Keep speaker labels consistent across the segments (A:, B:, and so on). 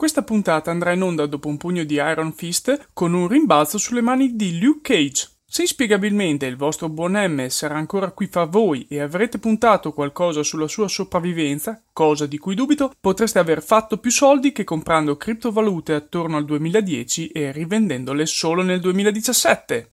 A: Questa puntata andrà in onda dopo un pugno di Iron Fist con un rimbalzo sulle mani di Luke Cage. Se inspiegabilmente il vostro buon M sarà ancora qui fra voi e avrete puntato qualcosa sulla sua sopravvivenza, cosa di cui dubito, potreste aver fatto più soldi che comprando criptovalute attorno al 2010 e rivendendole solo nel 2017.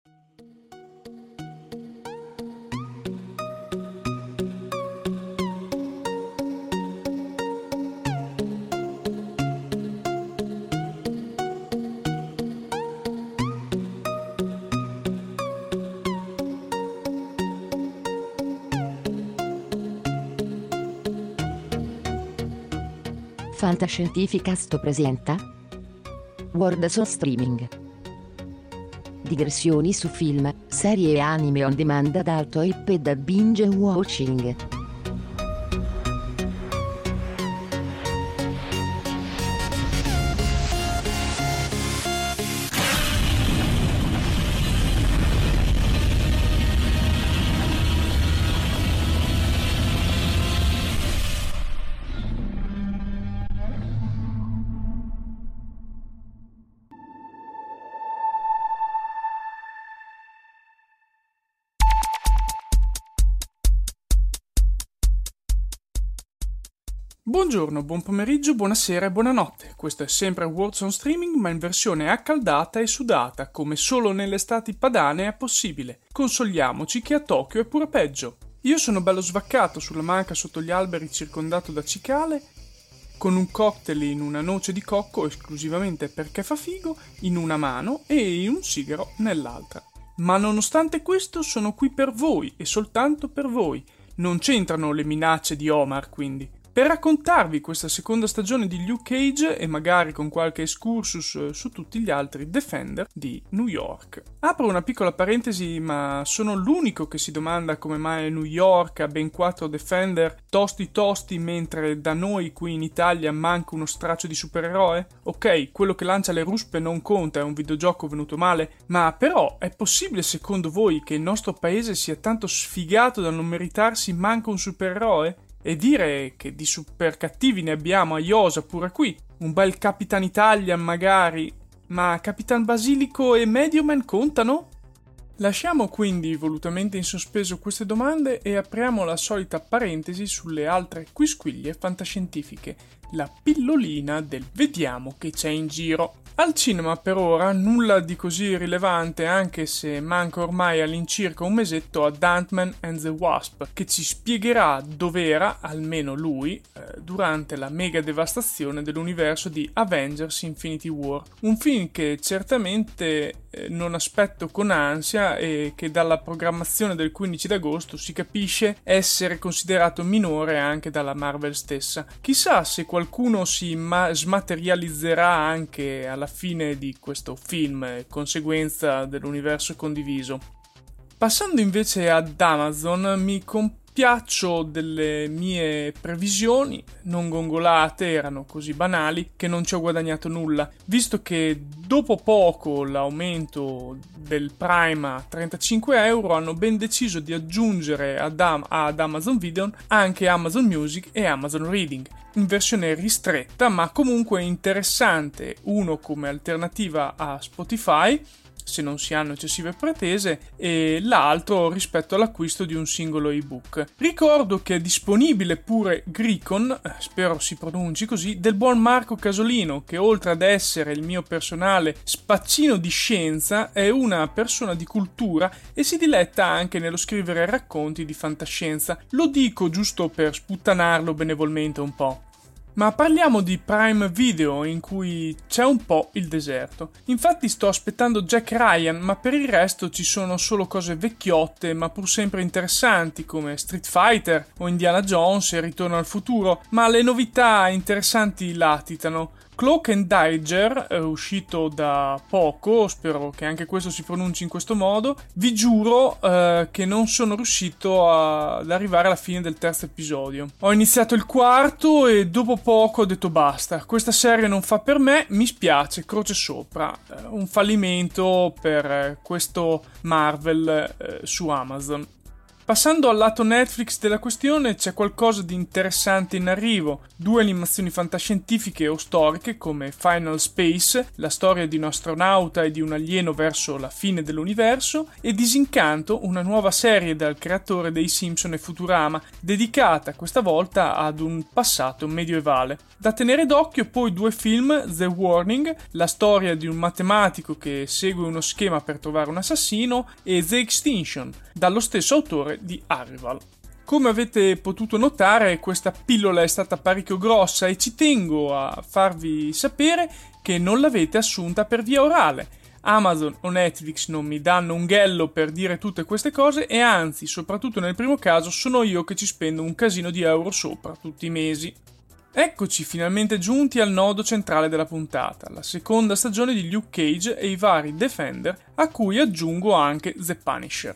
B: Fantascientificast presenta World on Streaming Digressioni su film, serie e anime on demand ad alto IP e da binge watching.
A: Buongiorno, buon pomeriggio, buonasera e buonanotte. Questo è sempre Words on Streaming, ma in versione accaldata e sudata, come solo nelle estati padane è possibile. Consoliamoci che a Tokyo è pure peggio. Io sono bello svaccato sulla manca sotto gli alberi circondato da cicale, con un cocktail in una noce di cocco esclusivamente perché fa figo in una mano e un sigaro nell'altra. Ma nonostante questo sono qui per voi e soltanto per voi. Non c'entrano le minacce di Omar, quindi per raccontarvi questa seconda stagione di Luke Cage e magari con qualche excursus eh, su tutti gli altri Defender di New York. Apro una piccola parentesi, ma sono l'unico che si domanda come mai New York ha ben quattro Defender tosti tosti mentre da noi qui in Italia manca uno straccio di supereroe? Ok, quello che lancia le ruspe non conta, è un videogioco venuto male, ma però è possibile secondo voi che il nostro paese sia tanto sfigato da non meritarsi manco un supereroe? E dire che di super cattivi ne abbiamo a Iosa pure qui. Un bel Capitan Italian magari. Ma Capitan Basilico e Medioman contano? Lasciamo quindi volutamente in sospeso queste domande e apriamo la solita parentesi sulle altre quisquiglie fantascientifiche. La pillolina del vediamo che c'è in giro. Al cinema per ora nulla di così rilevante anche se manca ormai all'incirca un mesetto ad Ant-Man and the Wasp che ci spiegherà dov'era, almeno lui, eh, durante la mega devastazione dell'universo di Avengers Infinity War. Un film che certamente eh, non aspetto con ansia e che dalla programmazione del 15 d'agosto si capisce essere considerato minore anche dalla Marvel stessa. Chissà se qualcuno si ma- smaterializzerà anche alla fine di questo film, conseguenza dell'universo condiviso. Passando invece ad Amazon, mi comp- Piaccio delle mie previsioni, non gongolate, erano così banali che non ci ho guadagnato nulla, visto che dopo poco l'aumento del Prime a 35 euro hanno ben deciso di aggiungere ad, Am- ad Amazon Video anche Amazon Music e Amazon Reading, in versione ristretta ma comunque interessante, uno come alternativa a Spotify se non si hanno eccessive pretese, e l'altro rispetto all'acquisto di un singolo ebook. Ricordo che è disponibile pure Gricon, eh, spero si pronunci così, del buon Marco Casolino, che oltre ad essere il mio personale spaccino di scienza, è una persona di cultura e si diletta anche nello scrivere racconti di fantascienza. Lo dico giusto per sputtanarlo benevolmente un po'. Ma parliamo di Prime Video in cui c'è un po' il deserto. Infatti sto aspettando Jack Ryan, ma per il resto ci sono solo cose vecchiotte ma pur sempre interessanti come Street Fighter o Indiana Jones e Ritorno al futuro, ma le novità interessanti latitano. Cloak and Dagger, eh, uscito da poco, spero che anche questo si pronunci in questo modo, vi giuro eh, che non sono riuscito a, ad arrivare alla fine del terzo episodio. Ho iniziato il quarto e dopo poco ho detto basta, questa serie non fa per me, mi spiace, croce sopra. Eh, un fallimento per questo Marvel eh, su Amazon. Passando al lato Netflix della questione, c'è qualcosa di interessante in arrivo. Due animazioni fantascientifiche o storiche come Final Space, la storia di un astronauta e di un alieno verso la fine dell'universo, e Disincanto, una nuova serie dal creatore dei Simpson e Futurama, dedicata questa volta ad un passato medievale. Da tenere d'occhio poi due film, The Warning, la storia di un matematico che segue uno schema per trovare un assassino, e The Extinction, dallo stesso autore di Arrival. Come avete potuto notare, questa pillola è stata parecchio grossa e ci tengo a farvi sapere che non l'avete assunta per via orale. Amazon o Netflix non mi danno un ghello per dire tutte queste cose e anzi, soprattutto nel primo caso, sono io che ci spendo un casino di euro sopra tutti i mesi. Eccoci finalmente giunti al nodo centrale della puntata, la seconda stagione di Luke Cage e i vari Defender, a cui aggiungo anche The Punisher.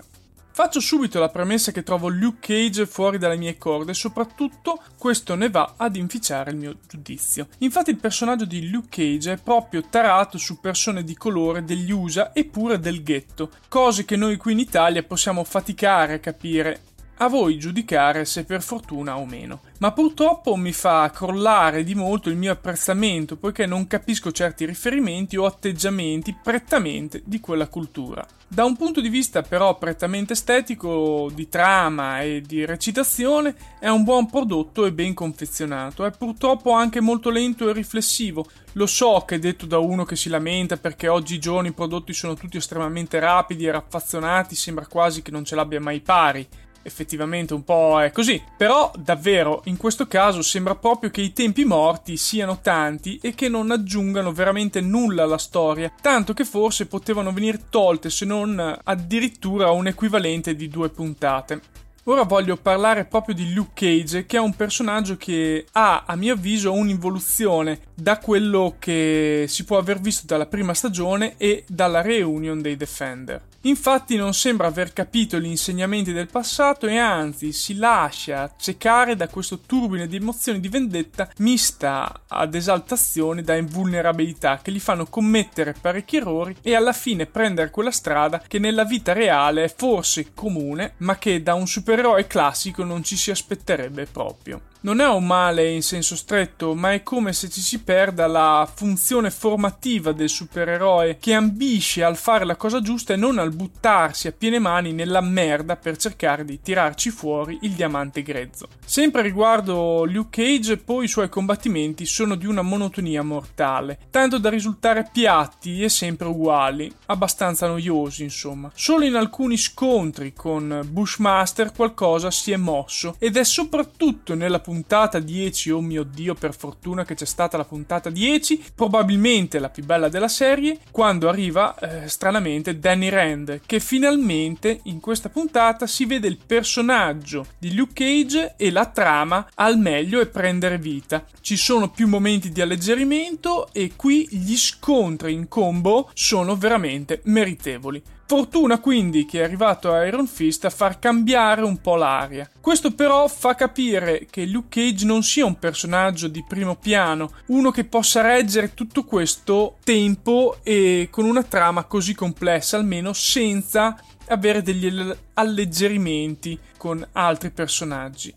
A: Faccio subito la premessa che trovo Luke Cage fuori dalle mie corde e soprattutto questo ne va ad inficiare il mio giudizio. Infatti il personaggio di Luke Cage è proprio tarato su persone di colore degli USA e pure del ghetto, cose che noi qui in Italia possiamo faticare a capire a voi giudicare se per fortuna o meno. Ma purtroppo mi fa crollare di molto il mio apprezzamento poiché non capisco certi riferimenti o atteggiamenti prettamente di quella cultura. Da un punto di vista però prettamente estetico, di trama e di recitazione, è un buon prodotto e ben confezionato. È purtroppo anche molto lento e riflessivo. Lo so che è detto da uno che si lamenta perché oggigiorno i prodotti sono tutti estremamente rapidi e raffazzonati, sembra quasi che non ce l'abbia mai pari effettivamente un po' è così. Però davvero in questo caso sembra proprio che i tempi morti siano tanti e che non aggiungano veramente nulla alla storia, tanto che forse potevano venire tolte se non addirittura un equivalente di due puntate. Ora voglio parlare proprio di Luke Cage, che è un personaggio che ha, a mio avviso, un'involuzione da quello che si può aver visto dalla prima stagione e dalla reunion dei Defender. Infatti non sembra aver capito gli insegnamenti del passato e anzi si lascia accecare da questo turbine di emozioni di vendetta mista ad esaltazione da invulnerabilità che gli fanno commettere parecchi errori e alla fine prendere quella strada che nella vita reale è forse comune ma che da un supereroe classico non ci si aspetterebbe proprio non è un male in senso stretto, ma è come se ci si perda la funzione formativa del supereroe che ambisce al fare la cosa giusta e non al buttarsi a piene mani nella merda per cercare di tirarci fuori il diamante grezzo. Sempre riguardo Luke Cage, poi i suoi combattimenti sono di una monotonia mortale, tanto da risultare piatti e sempre uguali, abbastanza noiosi insomma. Solo in alcuni scontri con Bushmaster qualcosa si è mosso ed è soprattutto nella puntata puntata 10, oh mio dio, per fortuna che c'è stata la puntata 10, probabilmente la più bella della serie, quando arriva eh, stranamente Danny Rand, che finalmente in questa puntata si vede il personaggio di Luke Cage e la trama al meglio e prendere vita. Ci sono più momenti di alleggerimento e qui gli scontri in combo sono veramente meritevoli. Fortuna quindi che è arrivato Iron Fist a far cambiare un po' l'aria. Questo però fa capire che Luke Cage non sia un personaggio di primo piano, uno che possa reggere tutto questo tempo e con una trama così complessa, almeno senza avere degli alleggerimenti con altri personaggi.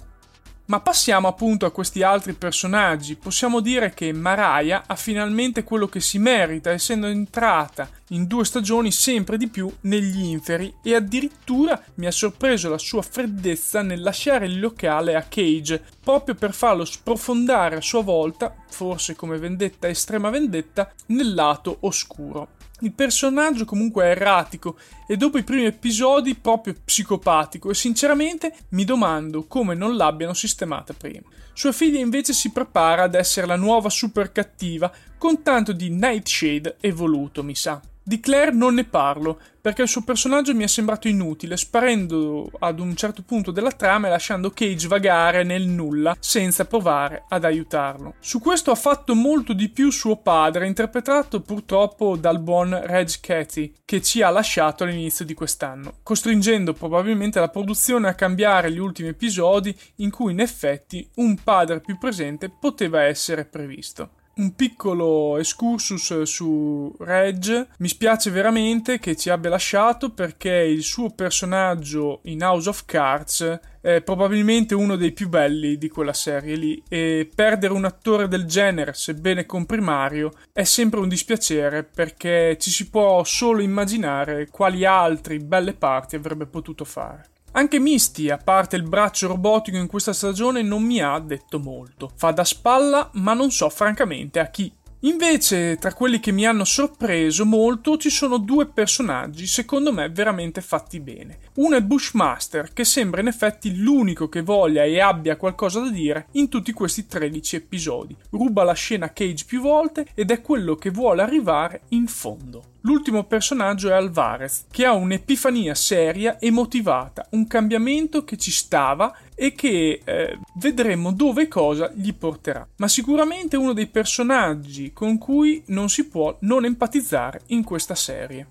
A: Ma passiamo appunto a questi altri personaggi. Possiamo dire che Mariah ha finalmente quello che si merita, essendo entrata in due stagioni sempre di più negli inferi e addirittura mi ha sorpreso la sua freddezza nel lasciare il locale a Cage, proprio per farlo sprofondare a sua volta, forse come vendetta estrema vendetta, nel lato oscuro. Il personaggio comunque è erratico e dopo i primi episodi proprio psicopatico e sinceramente mi domando come non l'abbiano sistemata prima. Sua figlia invece si prepara ad essere la nuova super cattiva con tanto di Nightshade evoluto, mi sa. Di Claire non ne parlo, perché il suo personaggio mi è sembrato inutile, sparendo ad un certo punto della trama e lasciando Cage vagare nel nulla senza provare ad aiutarlo. Su questo ha fatto molto di più suo padre, interpretato purtroppo dal buon Reg Cathy, che ci ha lasciato all'inizio di quest'anno, costringendo probabilmente la produzione a cambiare gli ultimi episodi in cui in effetti un padre più presente poteva essere previsto. Un piccolo excursus su Reg. Mi spiace veramente che ci abbia lasciato perché il suo personaggio in House of Cards è probabilmente uno dei più belli di quella serie lì e perdere un attore del genere, sebbene comprimario, è sempre un dispiacere perché ci si può solo immaginare quali altri belle parti avrebbe potuto fare. Anche Misty, a parte il braccio robotico in questa stagione, non mi ha detto molto. Fa da spalla, ma non so francamente a chi. Invece, tra quelli che mi hanno sorpreso molto, ci sono due personaggi, secondo me, veramente fatti bene. Uno è Bushmaster, che sembra in effetti l'unico che voglia e abbia qualcosa da dire in tutti questi 13 episodi. Ruba la scena Cage più volte ed è quello che vuole arrivare in fondo. L'ultimo personaggio è Alvarez, che ha un'epifania seria e motivata, un cambiamento che ci stava e che eh, vedremo dove e cosa gli porterà. Ma sicuramente uno dei personaggi con cui non si può non empatizzare in questa serie.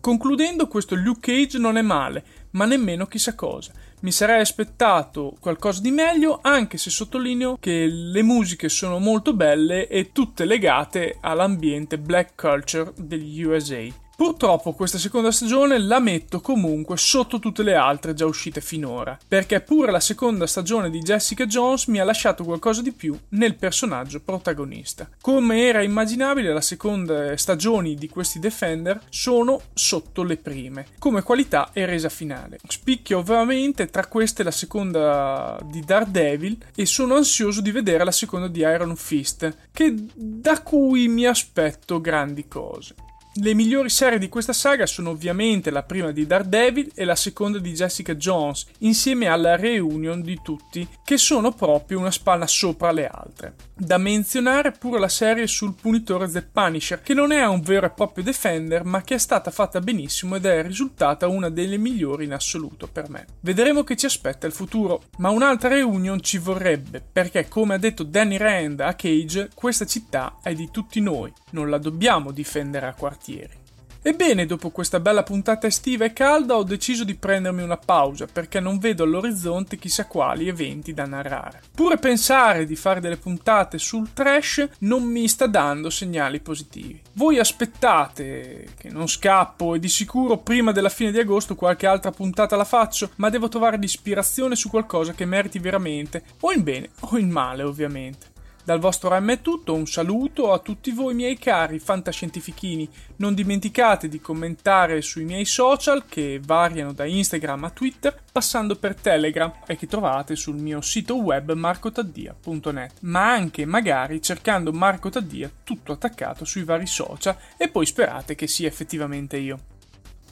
A: Concludendo, questo Luke Cage non è male, ma nemmeno chissà cosa. Mi sarei aspettato qualcosa di meglio, anche se sottolineo che le musiche sono molto belle e tutte legate all'ambiente black culture degli USA. Purtroppo questa seconda stagione la metto comunque sotto tutte le altre già uscite finora, perché pure la seconda stagione di Jessica Jones mi ha lasciato qualcosa di più nel personaggio protagonista. Come era immaginabile, la seconda stagione di questi Defender sono sotto le prime, come qualità e resa finale. Spicchia ovviamente tra queste la seconda di Daredevil e sono ansioso di vedere la seconda di Iron Fist, che da cui mi aspetto grandi cose. Le migliori serie di questa saga sono ovviamente la prima di Daredevil e la seconda di Jessica Jones, insieme alla reunion di tutti, che sono proprio una spanna sopra le altre. Da menzionare pure la serie sul punitore The Punisher, che non è un vero e proprio Defender, ma che è stata fatta benissimo ed è risultata una delle migliori in assoluto per me. Vedremo che ci aspetta il futuro, ma un'altra reunion ci vorrebbe, perché come ha detto Danny Rand a Cage, questa città è di tutti noi, non la dobbiamo difendere a quartiere quartieri. Ebbene, dopo questa bella puntata estiva e calda ho deciso di prendermi una pausa perché non vedo all'orizzonte chissà quali eventi da narrare. Pure pensare di fare delle puntate sul trash non mi sta dando segnali positivi. Voi aspettate che non scappo e di sicuro prima della fine di agosto qualche altra puntata la faccio, ma devo trovare l'ispirazione su qualcosa che meriti veramente, o in bene o in male ovviamente. Dal vostro RAM è tutto, un saluto a tutti voi miei cari fantascientifichini. Non dimenticate di commentare sui miei social che variano da Instagram a Twitter, passando per Telegram e che trovate sul mio sito web marcotaddia.net, ma anche magari cercando Marco Taddia tutto attaccato sui vari social e poi sperate che sia effettivamente io.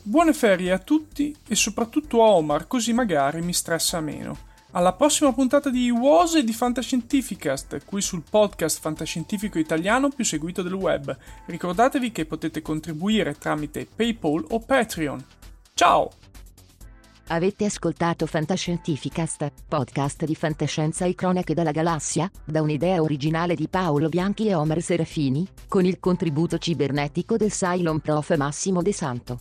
A: Buone ferie a tutti e soprattutto a Omar, così magari mi stressa meno. Alla prossima puntata di WOS e di Fantascientificast, qui sul podcast fantascientifico italiano più seguito del web. Ricordatevi che potete contribuire tramite PayPal o Patreon. Ciao!
B: Avete ascoltato Fantascientificast, podcast di fantascienza e cronache dalla galassia, da un'idea originale di Paolo Bianchi e Omar Serafini, con il contributo cibernetico del Cylon Prof Massimo De Santo.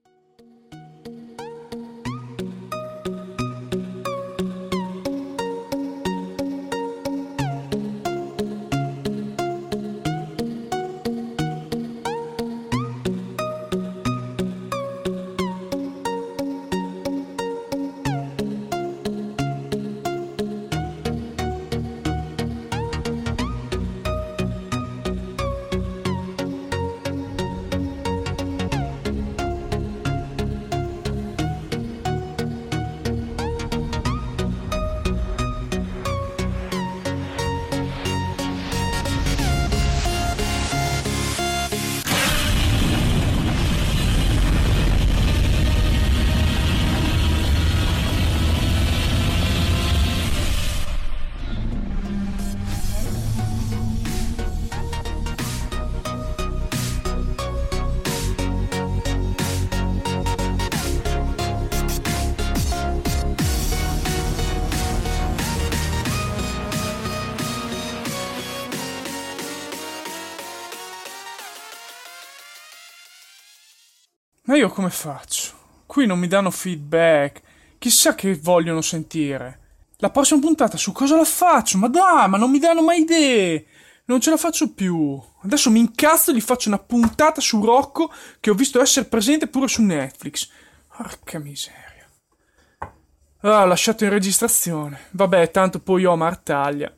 A: Ma io come faccio? Qui non mi danno feedback. Chissà che vogliono sentire. La prossima puntata su cosa la faccio? Ma dai, ma non mi danno mai idee. Non ce la faccio più. Adesso mi incazzo e gli faccio una puntata su Rocco che ho visto essere presente pure su Netflix. Porca miseria. Ah, lasciato in registrazione. Vabbè, tanto poi Omar taglia.